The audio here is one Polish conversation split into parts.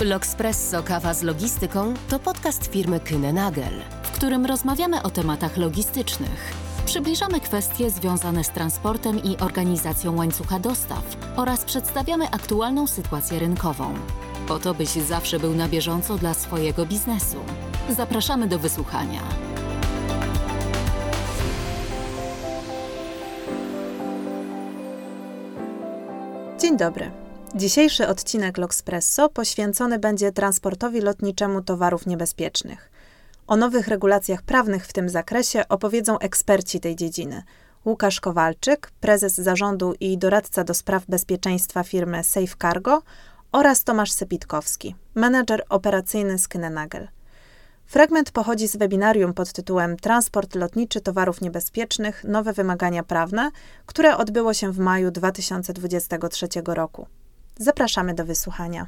L'Oxpresso Kawa z Logistyką to podcast firmy Kyne Nagel, w którym rozmawiamy o tematach logistycznych. Przybliżamy kwestie związane z transportem i organizacją łańcucha dostaw oraz przedstawiamy aktualną sytuację rynkową. Po to, byś zawsze był na bieżąco dla swojego biznesu. Zapraszamy do wysłuchania. Dzień dobry. Dzisiejszy odcinek L'Oxpresso poświęcony będzie transportowi lotniczemu towarów niebezpiecznych. O nowych regulacjach prawnych w tym zakresie opowiedzą eksperci tej dziedziny. Łukasz Kowalczyk, prezes zarządu i doradca do spraw bezpieczeństwa firmy Safe Cargo oraz Tomasz Sepitkowski, menedżer operacyjny z Knenagel. Fragment pochodzi z webinarium pod tytułem Transport lotniczy towarów niebezpiecznych nowe wymagania prawne, które odbyło się w maju 2023 roku. Zapraszamy do wysłuchania.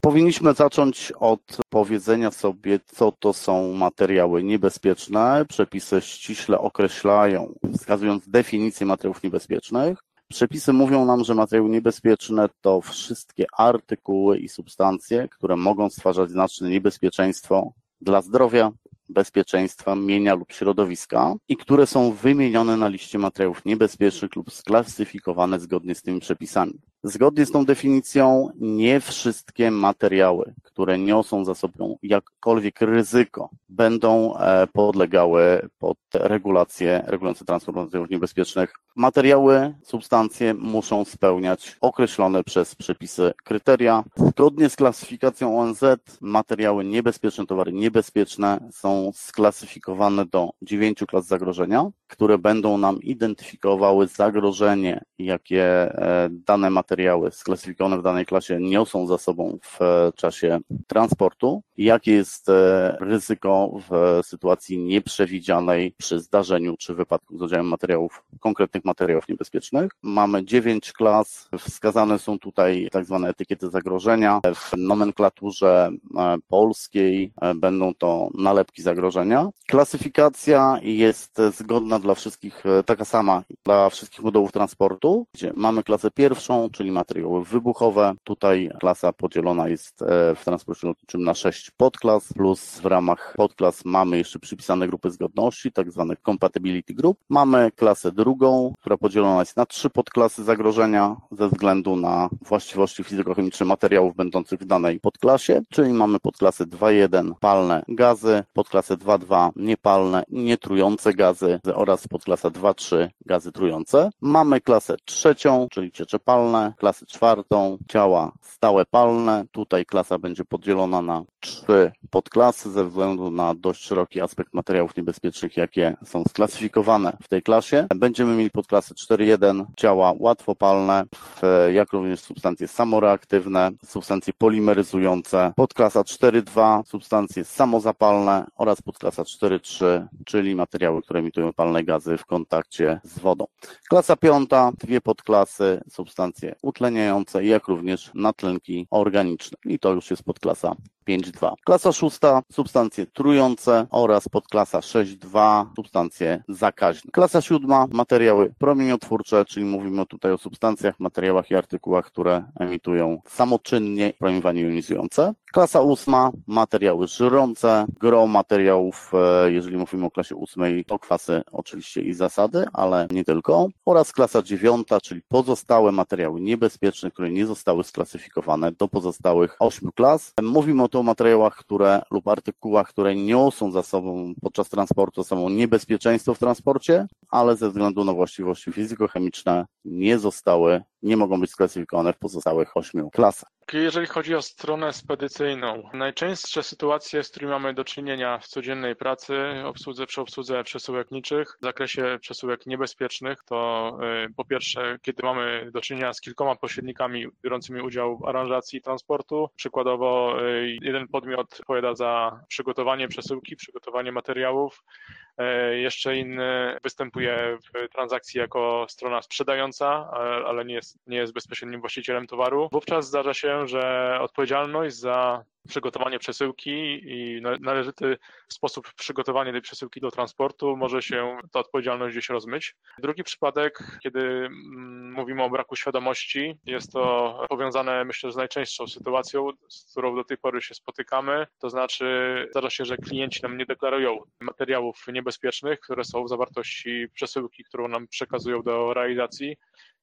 Powinniśmy zacząć od powiedzenia sobie, co to są materiały niebezpieczne. Przepisy ściśle określają, wskazując definicję materiałów niebezpiecznych. Przepisy mówią nam, że materiały niebezpieczne to wszystkie artykuły i substancje, które mogą stwarzać znaczne niebezpieczeństwo dla zdrowia, bezpieczeństwa, mienia lub środowiska i które są wymienione na liście materiałów niebezpiecznych lub sklasyfikowane zgodnie z tymi przepisami. Zgodnie z tą definicją, nie wszystkie materiały, które niosą za sobą jakkolwiek ryzyko, będą e, podlegały pod regulacje regulujące transport materiałów niebezpiecznych. Materiały, substancje muszą spełniać określone przez przepisy kryteria. Zgodnie z klasyfikacją ONZ, materiały niebezpieczne, towary niebezpieczne są sklasyfikowane do dziewięciu klas zagrożenia, które będą nam identyfikowały zagrożenie, jakie e, dane materiały materiały sklasyfikowane w danej klasie niosą za sobą w e, czasie transportu, jakie jest e, ryzyko w sytuacji nieprzewidzianej przy zdarzeniu czy wypadku z udziałem materiałów, konkretnych materiałów niebezpiecznych. Mamy dziewięć klas, wskazane są tutaj tak zwane etykiety zagrożenia. W nomenklaturze e, polskiej będą to nalepki zagrożenia. Klasyfikacja jest zgodna dla wszystkich, taka sama dla wszystkich modułów transportu, gdzie mamy klasę pierwszą, czyli materiały wybuchowe. Tutaj klasa podzielona jest e, w transporcie lotniczym na sześć podklas, plus w ramach podklas mamy jeszcze przypisane grupy zgodności, tak zwane compatibility group. Mamy klasę drugą, która podzielona jest na trzy podklasy zagrożenia ze względu na właściwości fizykochemiczne materiałów będących w danej podklasie, czyli mamy podklasę 2.1 palne gazy, podklasę 2.2 niepalne, nietrujące gazy oraz podklasa 2.3 gazy trujące. Mamy klasę trzecią, czyli ciecze palne, klasy czwartą, ciała stałe palne. Tutaj klasa będzie podzielona na trzy podklasy ze względu na dość szeroki aspekt materiałów niebezpiecznych, jakie są sklasyfikowane w tej klasie. Będziemy mieli podklasy 4.1 ciała łatwopalne, jak również substancje samoreaktywne, substancje polimeryzujące, podklasa 4.2 substancje samozapalne oraz podklasa 4.3, czyli materiały, które emitują palne gazy w kontakcie z wodą. Klasa piąta, dwie podklasy, substancje utleniające, jak również natlenki organiczne. I to już jest podklasa 5.2. Klasa szósta, substancje trujące oraz podklasa 6.2, substancje zakaźne. Klasa siódma, materiały promieniotwórcze, czyli mówimy tutaj o substancjach, materiałach i artykułach, które emitują samoczynnie promieniowanie jonizujące. Klasa ósma, materiały żyrące, gro materiałów, e, jeżeli mówimy o klasie ósmej, to kwasy oczywiście i zasady, ale nie tylko. Oraz klasa dziewiąta, czyli pozostałe materiały niebezpieczne, które nie zostały sklasyfikowane do pozostałych ośmiu klas. Mówimy o to o materiałach, które lub artykułach, które niosą za sobą podczas transportu za sobą niebezpieczeństwo w transporcie, ale ze względu na właściwości fizykochemiczne nie zostały, nie mogą być sklasyfikowane w pozostałych ośmiu klasach. Jeżeli chodzi o stronę spedycyjną, najczęstsze sytuacje, z którymi mamy do czynienia w codziennej pracy, obsłudze, przy obsłudze przesyłek niczych, w zakresie przesyłek niebezpiecznych, to y, po pierwsze, kiedy mamy do czynienia z kilkoma pośrednikami biorącymi udział w aranżacji transportu, przykładowo y, jeden podmiot odpowiada za przygotowanie przesyłki, przygotowanie materiałów, jeszcze inny występuje w transakcji jako strona sprzedająca, ale nie jest, nie jest bezpośrednim właścicielem towaru. Wówczas zdarza się, że odpowiedzialność za przygotowanie przesyłki i należyty sposób przygotowania tej przesyłki do transportu może się ta odpowiedzialność gdzieś rozmyć. Drugi przypadek, kiedy mm, mówimy o braku świadomości, jest to powiązane myślę z najczęstszą sytuacją, z którą do tej pory się spotykamy, to znaczy zdarza się, że klienci nam nie deklarują materiałów niebezpiecznych, które są w zawartości przesyłki, którą nam przekazują do realizacji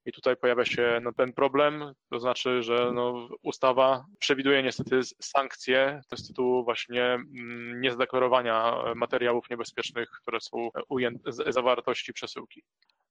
i tutaj pojawia się no, ten problem, to znaczy, że no, ustawa przewiduje niestety sankcje. Z tytułu właśnie mm, niezadeklarowania materiałów niebezpiecznych, które są ujęte z zawartości przesyłki.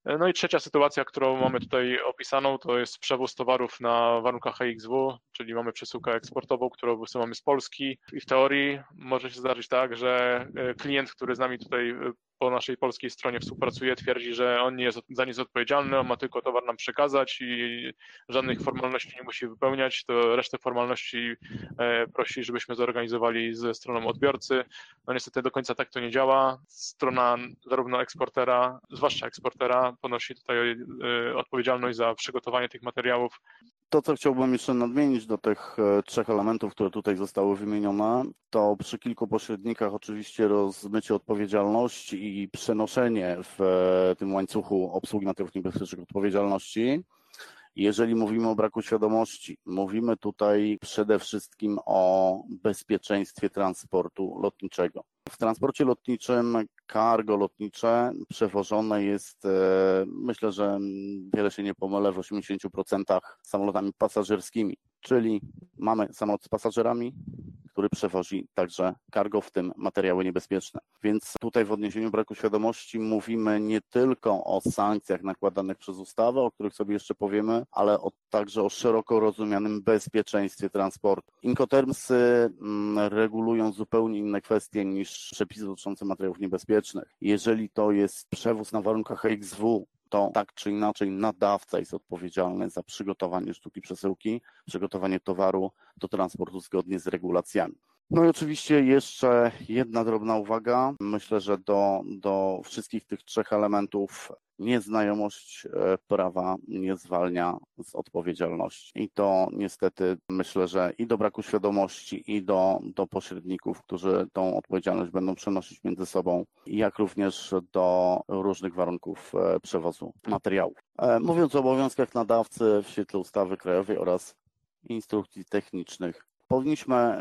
No i trzecia sytuacja, którą mamy tutaj opisaną, to jest przewóz towarów na warunkach HXW, czyli mamy przesyłkę eksportową, którą wysyłamy z Polski. I w teorii może się zdarzyć tak, że e, klient, który z nami tutaj e, po naszej polskiej stronie współpracuje, twierdzi, że on nie jest za nic odpowiedzialny, on ma tylko towar nam przekazać i żadnych formalności nie musi wypełniać, to resztę formalności e, prosi, żebyśmy zorganizowali ze stroną odbiorcy. No niestety do końca tak to nie działa. Strona zarówno eksportera, zwłaszcza eksportera, ponosi tutaj e, odpowiedzialność za przygotowanie tych materiałów to, co chciałbym jeszcze nadmienić do tych e, trzech elementów, które tutaj zostały wymienione, to przy kilku pośrednikach oczywiście rozmycie odpowiedzialności i przenoszenie w e, tym łańcuchu obsługi materiałów niebezpiecznych odpowiedzialności. Jeżeli mówimy o braku świadomości, mówimy tutaj przede wszystkim o bezpieczeństwie transportu lotniczego. W transporcie lotniczym cargo lotnicze przewożone jest, e, myślę, że wiele się nie pomylę, w 80% samolotami pasażerskimi, czyli mamy samolot z pasażerami, który przewozi także cargo, w tym materiały niebezpieczne. Więc tutaj w odniesieniu braku świadomości mówimy nie tylko o sankcjach nakładanych przez ustawę, o których sobie jeszcze powiemy, ale o, także o szeroko rozumianym bezpieczeństwie transportu. Incotermsy mm, regulują zupełnie inne kwestie niż przepisy dotyczące materiałów niebezpiecznych. Jeżeli to jest przewóz na warunkach XW, to tak czy inaczej nadawca jest odpowiedzialny za przygotowanie sztuki przesyłki, przygotowanie towaru do transportu zgodnie z regulacjami. No i oczywiście jeszcze jedna drobna uwaga. Myślę, że do, do wszystkich tych trzech elementów nieznajomość e, prawa nie zwalnia z odpowiedzialności. I to niestety myślę, że i do braku świadomości, i do, do pośredników, którzy tą odpowiedzialność będą przenosić między sobą, jak również do różnych warunków e, przewozu materiałów. E, mówiąc o obowiązkach nadawcy w świetle ustawy krajowej oraz instrukcji technicznych, powinniśmy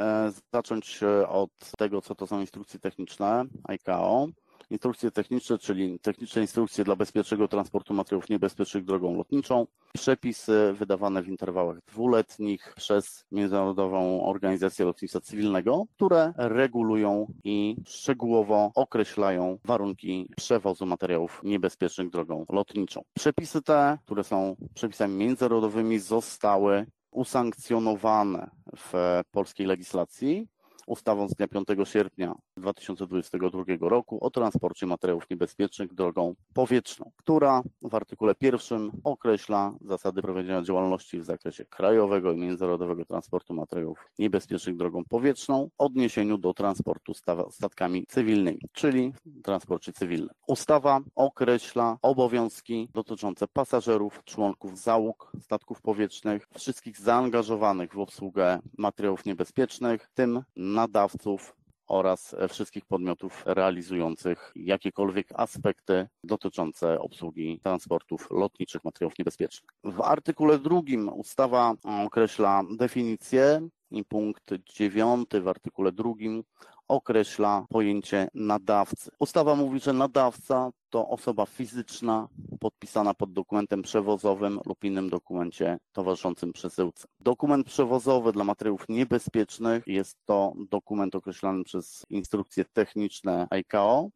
zacząć od tego, co to są instrukcje techniczne ICAO. Instrukcje techniczne, czyli techniczne instrukcje dla bezpiecznego transportu materiałów niebezpiecznych drogą lotniczą, przepisy wydawane w interwałach dwuletnich przez Międzynarodową Organizację Lotnictwa Cywilnego, które regulują i szczegółowo określają warunki przewozu materiałów niebezpiecznych drogą lotniczą. Przepisy te, które są przepisami międzynarodowymi, zostały usankcjonowane w polskiej legislacji ustawą z dnia 5 sierpnia 2022 roku o transporcie materiałów niebezpiecznych drogą powietrzną, która w artykule pierwszym określa zasady prowadzenia działalności w zakresie krajowego i międzynarodowego transportu materiałów niebezpiecznych drogą powietrzną w odniesieniu do transportu statkami cywilnymi, czyli transporcie cywilnym. Ustawa określa obowiązki dotyczące pasażerów, członków załóg statków powietrznych, wszystkich zaangażowanych w obsługę materiałów niebezpiecznych, w tym nadawców oraz wszystkich podmiotów realizujących jakiekolwiek aspekty dotyczące obsługi transportów lotniczych materiałów niebezpiecznych. W artykule drugim ustawa określa definicję i punkt dziewiąty w artykule drugim określa pojęcie nadawcy. Ustawa mówi, że nadawca to osoba fizyczna podpisana pod dokumentem przewozowym lub innym dokumencie towarzyszącym przesyłce. Dokument przewozowy dla materiałów niebezpiecznych jest to dokument określany przez instrukcje techniczne ICAO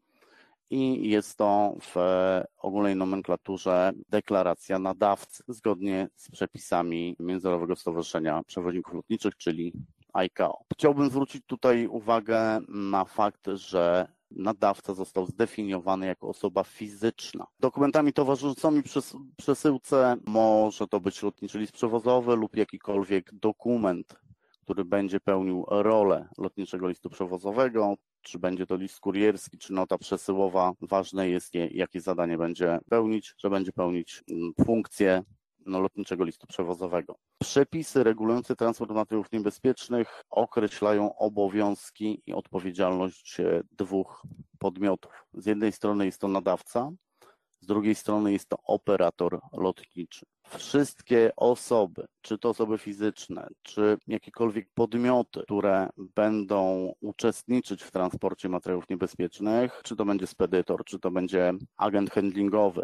i jest to w ogólnej nomenklaturze deklaracja nadawcy zgodnie z przepisami Międzynarodowego Stowarzyszenia Przewoźników Lotniczych, czyli ICAO. Chciałbym zwrócić tutaj uwagę na fakt, że nadawca został zdefiniowany jako osoba fizyczna. Dokumentami towarzyszącymi przesyłce może to być lotniczy list przewozowy lub jakikolwiek dokument, który będzie pełnił rolę lotniczego listu przewozowego, czy będzie to list kurierski, czy nota przesyłowa. Ważne jest, jakie zadanie będzie pełnić, że będzie pełnić mm, funkcję lotniczego listu przewozowego. Przepisy regulujące transport materiałów niebezpiecznych określają obowiązki i odpowiedzialność dwóch podmiotów. Z jednej strony jest to nadawca, z drugiej strony jest to operator lotniczy. Wszystkie osoby, czy to osoby fizyczne, czy jakiekolwiek podmioty, które będą uczestniczyć w transporcie materiałów niebezpiecznych, czy to będzie spedytor, czy to będzie agent handlingowy,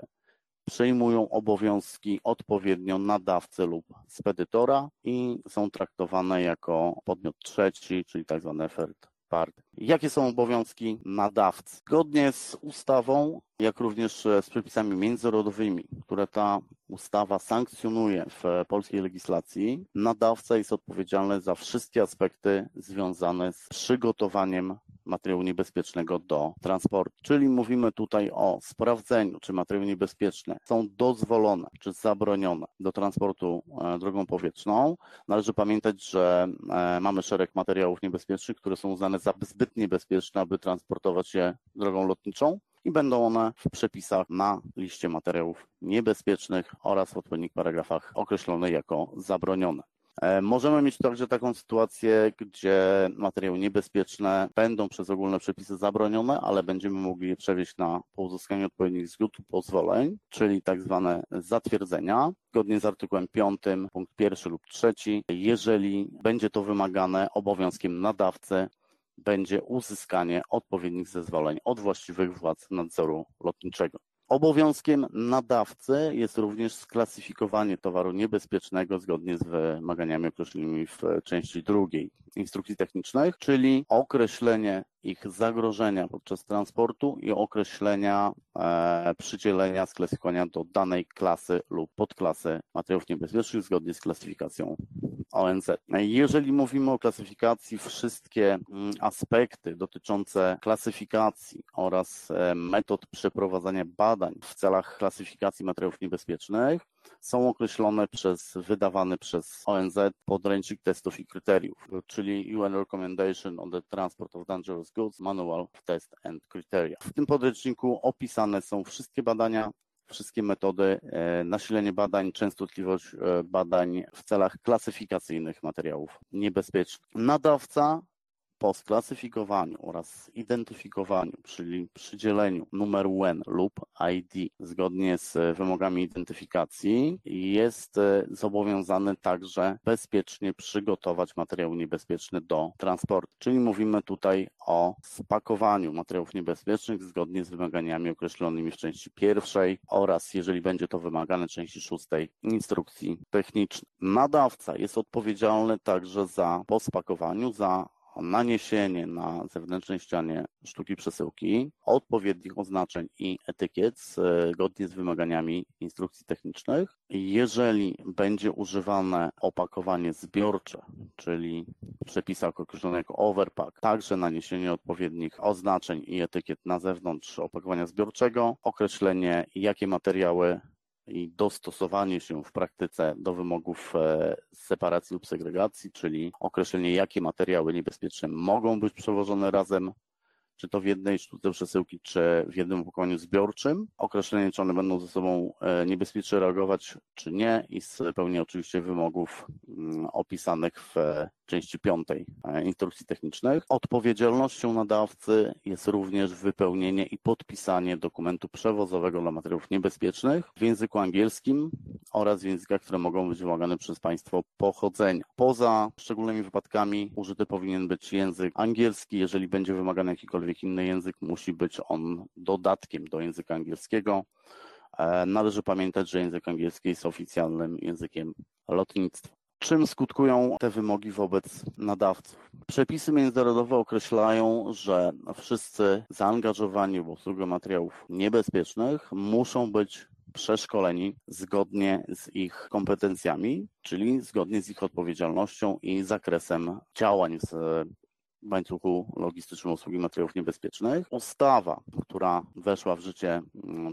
przejmują obowiązki odpowiednio nadawcy lub spedytora i są traktowane jako podmiot trzeci, czyli tak zwany third party. Jakie są obowiązki nadawcy? Zgodnie z ustawą, jak również z przepisami międzynarodowymi, które ta ustawa sankcjonuje w polskiej legislacji, nadawca jest odpowiedzialny za wszystkie aspekty związane z przygotowaniem materiału niebezpiecznego do transportu. Czyli mówimy tutaj o sprawdzeniu, czy materiały niebezpieczne są dozwolone, czy zabronione do transportu e, drogą powietrzną. Należy pamiętać, że e, mamy szereg materiałów niebezpiecznych, które są uznane za zbyt niebezpieczne, aby transportować je drogą lotniczą i będą one w przepisach na liście materiałów niebezpiecznych oraz w odpowiednich paragrafach określone jako zabronione. E, możemy mieć także taką sytuację, gdzie materiały niebezpieczne będą przez ogólne przepisy zabronione, ale będziemy mogli je przewieźć na po uzyskaniu odpowiednich zgód pozwoleń, czyli tak zwane zatwierdzenia. Zgodnie z artykułem 5 punkt pierwszy lub trzeci, jeżeli będzie to wymagane obowiązkiem nadawcy, będzie uzyskanie odpowiednich zezwoleń od właściwych władz nadzoru lotniczego. Obowiązkiem nadawcy jest również sklasyfikowanie towaru niebezpiecznego zgodnie z wymaganiami określonymi w części drugiej instrukcji technicznych, czyli określenie ich zagrożenia podczas transportu i określenia e, przydzielenia, sklasyfikowania do danej klasy lub podklasy materiałów niebezpiecznych zgodnie z klasyfikacją ONZ. Jeżeli mówimy o klasyfikacji, wszystkie mm, aspekty dotyczące klasyfikacji oraz e, metod przeprowadzania badań w celach klasyfikacji materiałów niebezpiecznych są określone przez wydawany przez ONZ podręcznik testów i kryteriów, czyli UN Recommendation on the Transport of Dangerous Goods Manual of Test and Criteria. W tym podręczniku opisane są wszystkie badania, wszystkie metody, e, nasilenie badań, częstotliwość e, badań w celach klasyfikacyjnych materiałów niebezpiecznych. Nadawca po sklasyfikowaniu oraz identyfikowaniu, czyli przydzieleniu numeru WEN lub ID zgodnie z wymogami identyfikacji jest e, zobowiązany także bezpiecznie przygotować materiały niebezpieczne do transportu. Czyli mówimy tutaj o spakowaniu materiałów niebezpiecznych zgodnie z wymaganiami określonymi w części pierwszej oraz jeżeli będzie to wymagane części szóstej instrukcji technicznej. Nadawca jest odpowiedzialny także za po spakowaniu, za naniesienie na zewnętrznej ścianie sztuki przesyłki odpowiednich oznaczeń i etykiet zgodnie z wymaganiami instrukcji technicznych. Jeżeli będzie używane opakowanie zbiorcze, czyli w przepisach określone jako overpack, także naniesienie odpowiednich oznaczeń i etykiet na zewnątrz opakowania zbiorczego, określenie jakie materiały i dostosowanie się w praktyce do wymogów e, separacji lub segregacji, czyli określenie, jakie materiały niebezpieczne mogą być przewożone razem, czy to w jednej sztuce przesyłki, czy w jednym opakowaniu zbiorczym, określenie, czy one będą ze sobą e, niebezpiecznie reagować, czy nie i spełnienie oczywiście wymogów mm, opisanych w części piątej e, instrukcji technicznych. Odpowiedzialnością nadawcy jest również wypełnienie i podpisanie dokumentu przewozowego dla materiałów niebezpiecznych w języku angielskim oraz w językach, które mogą być wymagane przez państwo pochodzenia. Poza szczególnymi wypadkami użyty powinien być język angielski. Jeżeli będzie wymagany jakikolwiek inny język, musi być on dodatkiem do języka angielskiego. E, należy pamiętać, że język angielski jest oficjalnym językiem lotnictwa. Czym skutkują te wymogi wobec nadawców? Przepisy międzynarodowe określają, że wszyscy zaangażowani w obsługę materiałów niebezpiecznych muszą być przeszkoleni zgodnie z ich kompetencjami, czyli zgodnie z ich odpowiedzialnością i zakresem działań z w łańcuchu logistycznym usługi materiałów niebezpiecznych. Ustawa, która weszła w życie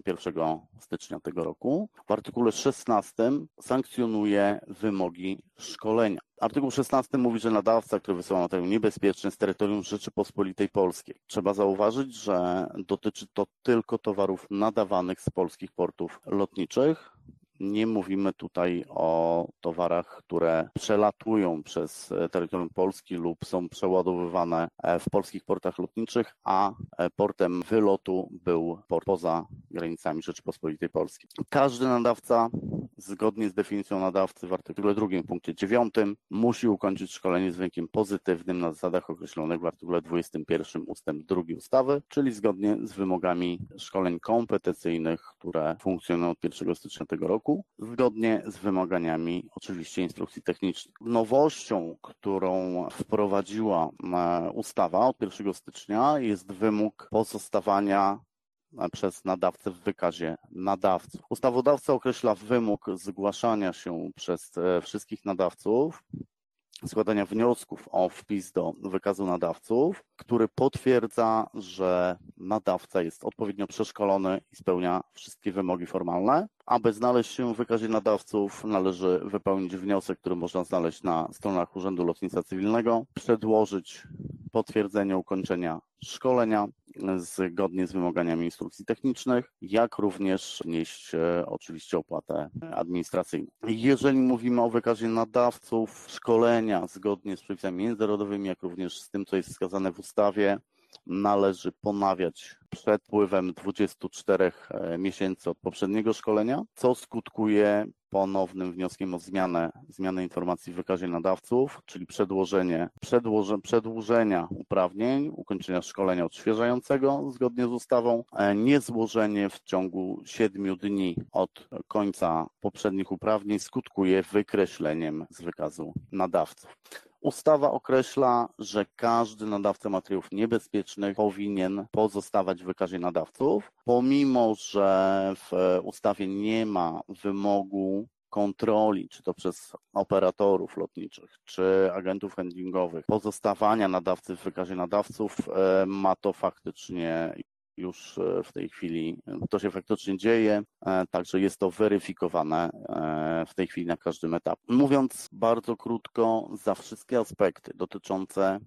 1 mm, stycznia tego roku, w artykule 16 sankcjonuje wymogi szkolenia. Artykuł 16 mówi, że nadawca, który wysyła materiał niebezpieczny z terytorium Rzeczypospolitej Polskiej. Trzeba zauważyć, że dotyczy to tylko towarów nadawanych z polskich portów lotniczych, nie mówimy tutaj o towarach, które przelatują przez terytorium Polski lub są przeładowywane w polskich portach lotniczych, a portem wylotu był port poza granicami Rzeczypospolitej Polskiej. Każdy nadawca, zgodnie z definicją nadawcy w artykule 2 punkcie 9, musi ukończyć szkolenie z wynikiem pozytywnym na zasadach określonych w artykule 21 ustęp 2 ustawy, czyli zgodnie z wymogami szkoleń kompetencyjnych, które funkcjonują od 1 stycznia tego roku, zgodnie z wymaganiami oczywiście instrukcji technicznych. Nowością, którą wprowadziła e, ustawa od 1 stycznia jest wymóg pozostawania przez nadawcę w wykazie nadawców. Ustawodawca określa wymóg zgłaszania się przez e, wszystkich nadawców składania wniosków o wpis do wykazu nadawców, który potwierdza, że nadawca jest odpowiednio przeszkolony i spełnia wszystkie wymogi formalne. Aby znaleźć się w wykazie nadawców, należy wypełnić wniosek, który można znaleźć na stronach Urzędu Lotnictwa Cywilnego, przedłożyć potwierdzenie ukończenia szkolenia zgodnie z wymaganiami instrukcji technicznych, jak również nieść e, oczywiście opłatę administracyjną. Jeżeli mówimy o wykazie nadawców, szkolenia zgodnie z przepisami międzynarodowymi, jak również z tym, co jest wskazane w ustawie, należy ponawiać przed pływem 24 e, miesięcy od poprzedniego szkolenia, co skutkuje ponownym wnioskiem o zmianę, zmianę informacji w wykazie nadawców, czyli przedłożenie, przedłoże, przedłużenia uprawnień, ukończenia szkolenia odświeżającego zgodnie z ustawą, e, niezłożenie w ciągu 7 dni od końca poprzednich uprawnień skutkuje wykreśleniem z wykazu nadawców. Ustawa określa, że każdy nadawca materiałów niebezpiecznych powinien pozostawać w wykazie nadawców, pomimo że w ustawie nie ma wymogu kontroli, czy to przez operatorów lotniczych, czy agentów handlingowych, pozostawania nadawcy w wykazie nadawców, e, ma to faktycznie już e, w tej chwili to się faktycznie dzieje, e, także jest to weryfikowane e, w tej chwili na każdym etapie. Mówiąc bardzo krótko, za wszystkie aspekty dotyczące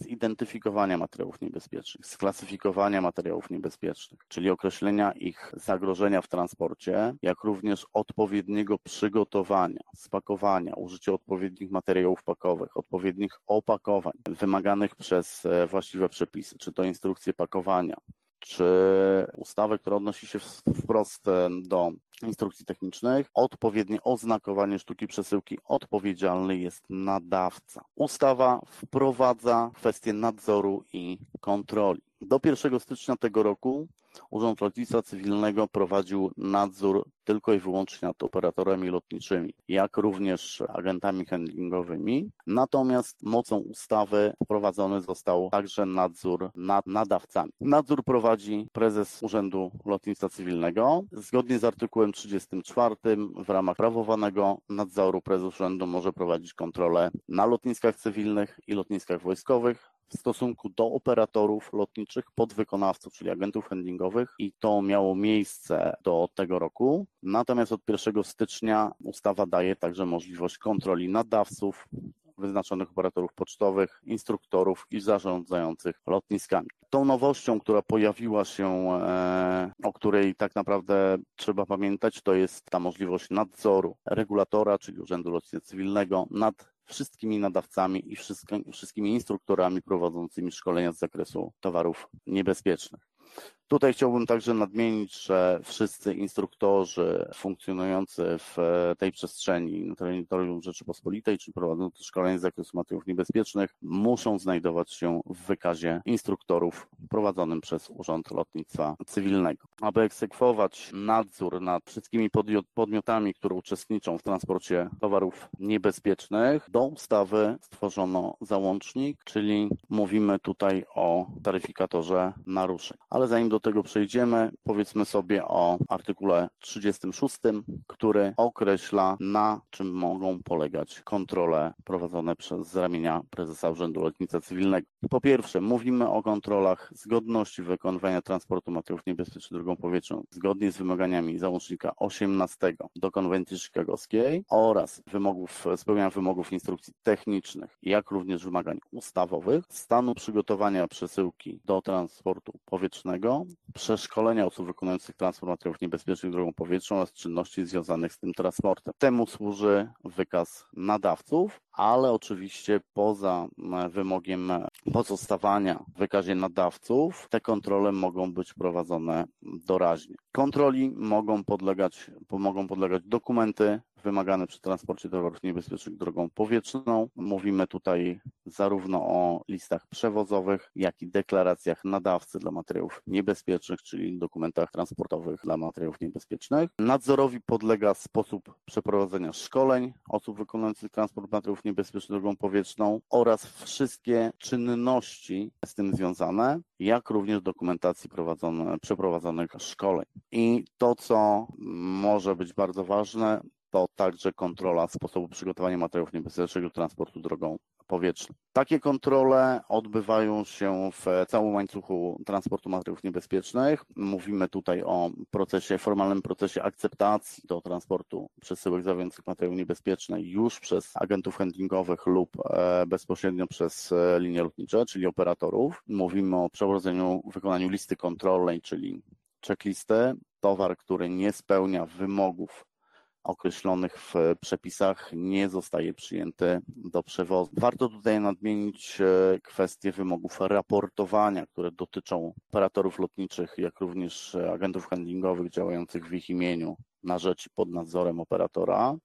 zidentyfikowania materiałów niebezpiecznych, sklasyfikowania materiałów niebezpiecznych, czyli określenia ich zagrożenia w transporcie, jak również odpowiedniego przygotowania, spakowania, użycia odpowiednich materiałów pakowych, odpowiednich opakowań wymaganych przez właściwe przepisy, czy to instrukcje pakowania, czy ustawę, która odnosi się wprost e, do instrukcji technicznych, odpowiednie oznakowanie sztuki przesyłki, odpowiedzialny jest nadawca. Ustawa wprowadza kwestię nadzoru i kontroli. Do 1 stycznia tego roku Urząd Lotnictwa Cywilnego prowadził nadzór tylko i wyłącznie nad operatorami lotniczymi, jak również agentami handlingowymi. Natomiast mocą ustawy wprowadzony został także nadzór nad nadawcami. Nadzór prowadzi prezes Urzędu Lotnictwa Cywilnego. Zgodnie z artykułem 34 w ramach prawowanego nadzoru prezes urzędu może prowadzić kontrolę na lotniskach cywilnych i lotniskach wojskowych, w stosunku do operatorów lotniczych, podwykonawców, czyli agentów handlingowych i to miało miejsce do tego roku. Natomiast od 1 stycznia ustawa daje także możliwość kontroli nadawców, wyznaczonych operatorów pocztowych, instruktorów i zarządzających lotniskami. Tą nowością, która pojawiła się, e, o której tak naprawdę trzeba pamiętać, to jest ta możliwość nadzoru regulatora, czyli Urzędu Lotnictwa Cywilnego nad wszystkimi nadawcami i wszystkimi instruktorami prowadzącymi szkolenia z zakresu towarów niebezpiecznych. Tutaj chciałbym także nadmienić, że wszyscy instruktorzy funkcjonujący w tej przestrzeni na terytorium Rzeczypospolitej, czy prowadzący szkolenie z zakresu materiałów niebezpiecznych, muszą znajdować się w wykazie instruktorów prowadzonym przez Urząd Lotnictwa Cywilnego. Aby egzekwować nadzór nad wszystkimi podmiotami, które uczestniczą w transporcie towarów niebezpiecznych, do ustawy stworzono załącznik, czyli mówimy tutaj o taryfikatorze naruszeń. Ale zanim do tego przejdziemy, powiedzmy sobie o artykule 36, który określa, na czym mogą polegać kontrole prowadzone przez z ramienia prezesa Urzędu Lotnictwa Cywilnego. Po pierwsze, mówimy o kontrolach zgodności wykonywania transportu materiałów niebezpiecznych drogą powietrzną zgodnie z wymaganiami załącznika 18 do konwencji chicagowskiej oraz wymogów, spełniania wymogów instrukcji technicznych, jak również wymagań ustawowych, stanu przygotowania przesyłki do transportu powietrznego, przeszkolenia osób wykonujących transport materiałów niebezpiecznych drogą powietrzną oraz czynności związanych z tym transportem. Temu służy wykaz nadawców, ale oczywiście poza e, wymogiem pozostawania w wykazie nadawców, te kontrole mogą być prowadzone doraźnie. Kontroli mogą podlegać, mogą podlegać dokumenty wymagane przy transporcie towarów niebezpiecznych drogą powietrzną. Mówimy tutaj zarówno o listach przewozowych, jak i deklaracjach nadawcy dla materiałów niebezpiecznych, czyli dokumentach transportowych dla materiałów niebezpiecznych. Nadzorowi podlega sposób przeprowadzenia szkoleń osób wykonujących transport materiałów niebezpiecznych drogą powietrzną oraz wszystkie czynności z tym związane, jak również dokumentacji przeprowadzonych szkoleń. I to, co może być bardzo ważne, to także kontrola sposobu przygotowania materiałów niebezpiecznych do transportu drogą powietrzną. Takie kontrole odbywają się w całym łańcuchu transportu materiałów niebezpiecznych. Mówimy tutaj o procesie, formalnym procesie akceptacji do transportu przesyłek zawierających materiały niebezpieczne już przez agentów handlingowych lub e, bezpośrednio przez e, linie lotnicze, czyli operatorów. Mówimy o przeprowadzeniu, wykonaniu listy kontrolnej, czyli checklisty. Towar, który nie spełnia wymogów określonych w przepisach nie zostaje przyjęty do przewozu. Warto tutaj nadmienić e, kwestie wymogów raportowania, które dotyczą operatorów lotniczych, jak również agentów handlingowych działających w ich imieniu na rzecz pod nadzorem operatora.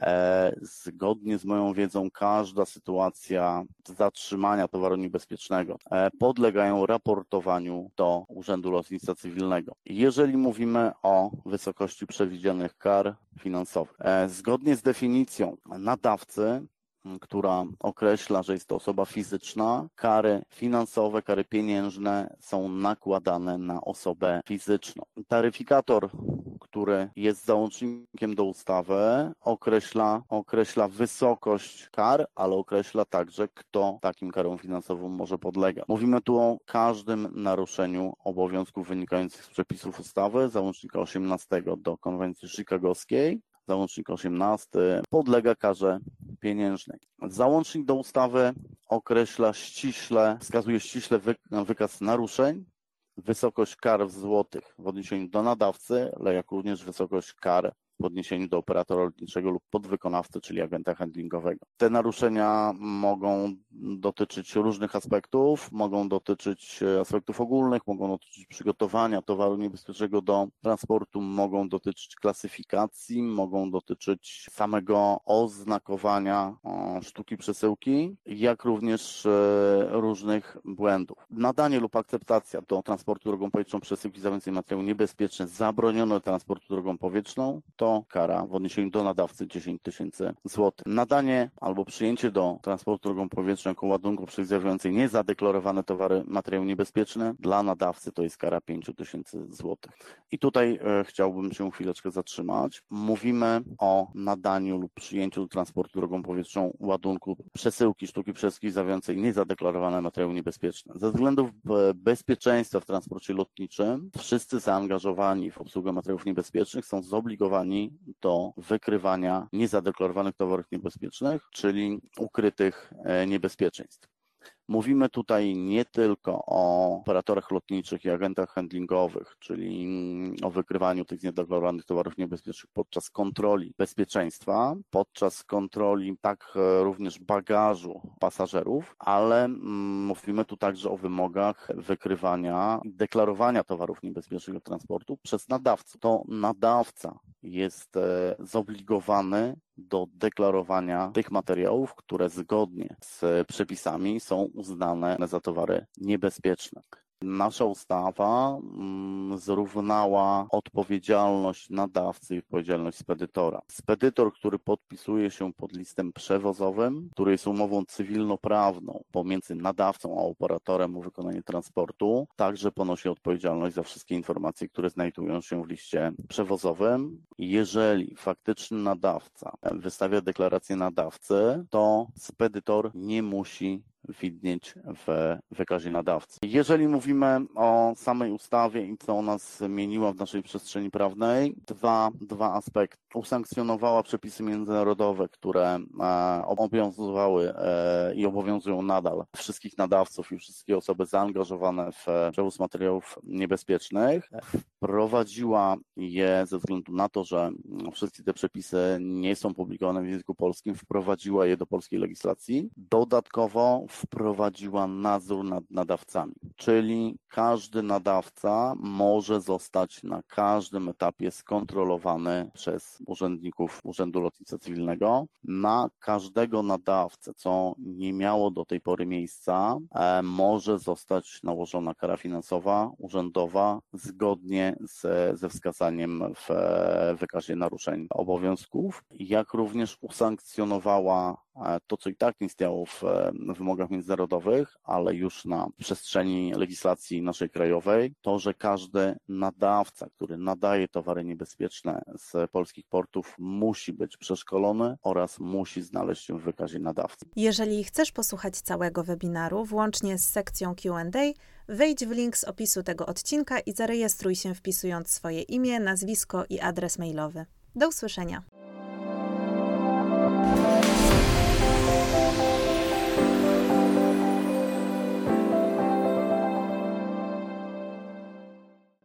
E, zgodnie z moją wiedzą, każda sytuacja zatrzymania towaru niebezpiecznego e, podlegają raportowaniu do Urzędu Lotnictwa Cywilnego. Jeżeli mówimy o wysokości przewidzianych kar finansowych, e, zgodnie z definicją nadawcy która określa, że jest to osoba fizyczna, kary finansowe, kary pieniężne są nakładane na osobę fizyczną. Taryfikator który jest załącznikiem do ustawy, określa, określa wysokość kar, ale określa także, kto takim karom finansowym może podlegać. Mówimy tu o każdym naruszeniu obowiązków wynikających z przepisów ustawy, załącznika 18 do konwencji chicagowskiej, załącznik 18 podlega karze pieniężnej. Załącznik do ustawy określa ściśle, wskazuje ściśle wykaz naruszeń, wysokość kar w złotych w odniesieniu do nadawcy, ale jak również wysokość kar w odniesieniu do operatora lotniczego lub podwykonawcy, czyli agenta handlingowego. Te naruszenia mogą dotyczyć różnych aspektów, mogą dotyczyć e, aspektów ogólnych, mogą dotyczyć przygotowania towaru niebezpiecznego do transportu, mogą dotyczyć klasyfikacji, mogą dotyczyć samego oznakowania sztuki przesyłki, jak również e, różnych błędów. Nadanie lub akceptacja do transportu drogą powietrzną przesyłki zawierającej materiał niebezpieczny zabroniono transportu drogą powietrzną, to kara w odniesieniu do nadawcy 10 tysięcy złotych. Nadanie albo przyjęcie do transportu drogą powietrzną jako ładunku przedstawiającej niezadeklarowane towary, materiały niebezpieczne dla nadawcy to jest kara 5 tysięcy złotych. I tutaj e, chciałbym się chwileczkę zatrzymać. Mówimy o nadaniu lub przyjęciu do transportu drogą powietrzną ładunku przesyłki sztuki przesyłki zawierającej niezadeklarowane materiały niebezpieczne. Ze względów e, bezpieczeństwa w transporcie lotniczym wszyscy zaangażowani w obsługę materiałów niebezpiecznych są zobligowani do wykrywania niezadeklarowanych towarów niebezpiecznych, czyli ukrytych e, niebezpieczeństw. Mówimy tutaj nie tylko o operatorach lotniczych i agentach handlingowych, czyli o wykrywaniu tych niedeklarowanych towarów niebezpiecznych podczas kontroli bezpieczeństwa, podczas kontroli tak e, również bagażu pasażerów, ale mm, mówimy tu także o wymogach wykrywania deklarowania towarów niebezpiecznych do transportu przez nadawcę. To nadawca jest e, zobligowany do deklarowania tych materiałów, które zgodnie z przepisami są uznane za towary niebezpieczne. Nasza ustawa mm, zrównała odpowiedzialność nadawcy i odpowiedzialność spedytora. Spedytor, który podpisuje się pod listem przewozowym, który jest umową cywilnoprawną pomiędzy nadawcą a operatorem o wykonanie transportu, także ponosi odpowiedzialność za wszystkie informacje, które znajdują się w liście przewozowym. Jeżeli faktyczny nadawca wystawia deklarację nadawcy, to spedytor nie musi widnieć w wykazie nadawcy. Jeżeli mówimy o samej ustawie i co ona zmieniła w naszej przestrzeni prawnej, dwa, dwa aspekty. Usankcjonowała przepisy międzynarodowe, które obowiązywały i obowiązują nadal wszystkich nadawców i wszystkie osoby zaangażowane w przewóz materiałów niebezpiecznych. Wprowadziła je ze względu na to, że wszystkie te przepisy nie są publikowane w języku polskim, wprowadziła je do polskiej legislacji. Dodatkowo wprowadziła nadzór nad nadawcami, czyli każdy nadawca może zostać na każdym etapie skontrolowany przez urzędników Urzędu Lotnictwa Cywilnego. Na każdego nadawcę, co nie miało do tej pory miejsca, e, może zostać nałożona kara finansowa, urzędowa, zgodnie z, ze wskazaniem w wykazie naruszeń obowiązków, jak również usankcjonowała e, to, co i tak nie istniało w wymogach międzynarodowych, ale już na przestrzeni legislacji naszej krajowej, to, że każdy nadawca, który nadaje towary niebezpieczne z polskich portów, musi być przeszkolony oraz musi znaleźć się w wykazie nadawcy. Jeżeli chcesz posłuchać całego webinaru, włącznie z sekcją QA, wejdź w link z opisu tego odcinka i zarejestruj się wpisując swoje imię, nazwisko i adres mailowy. Do usłyszenia.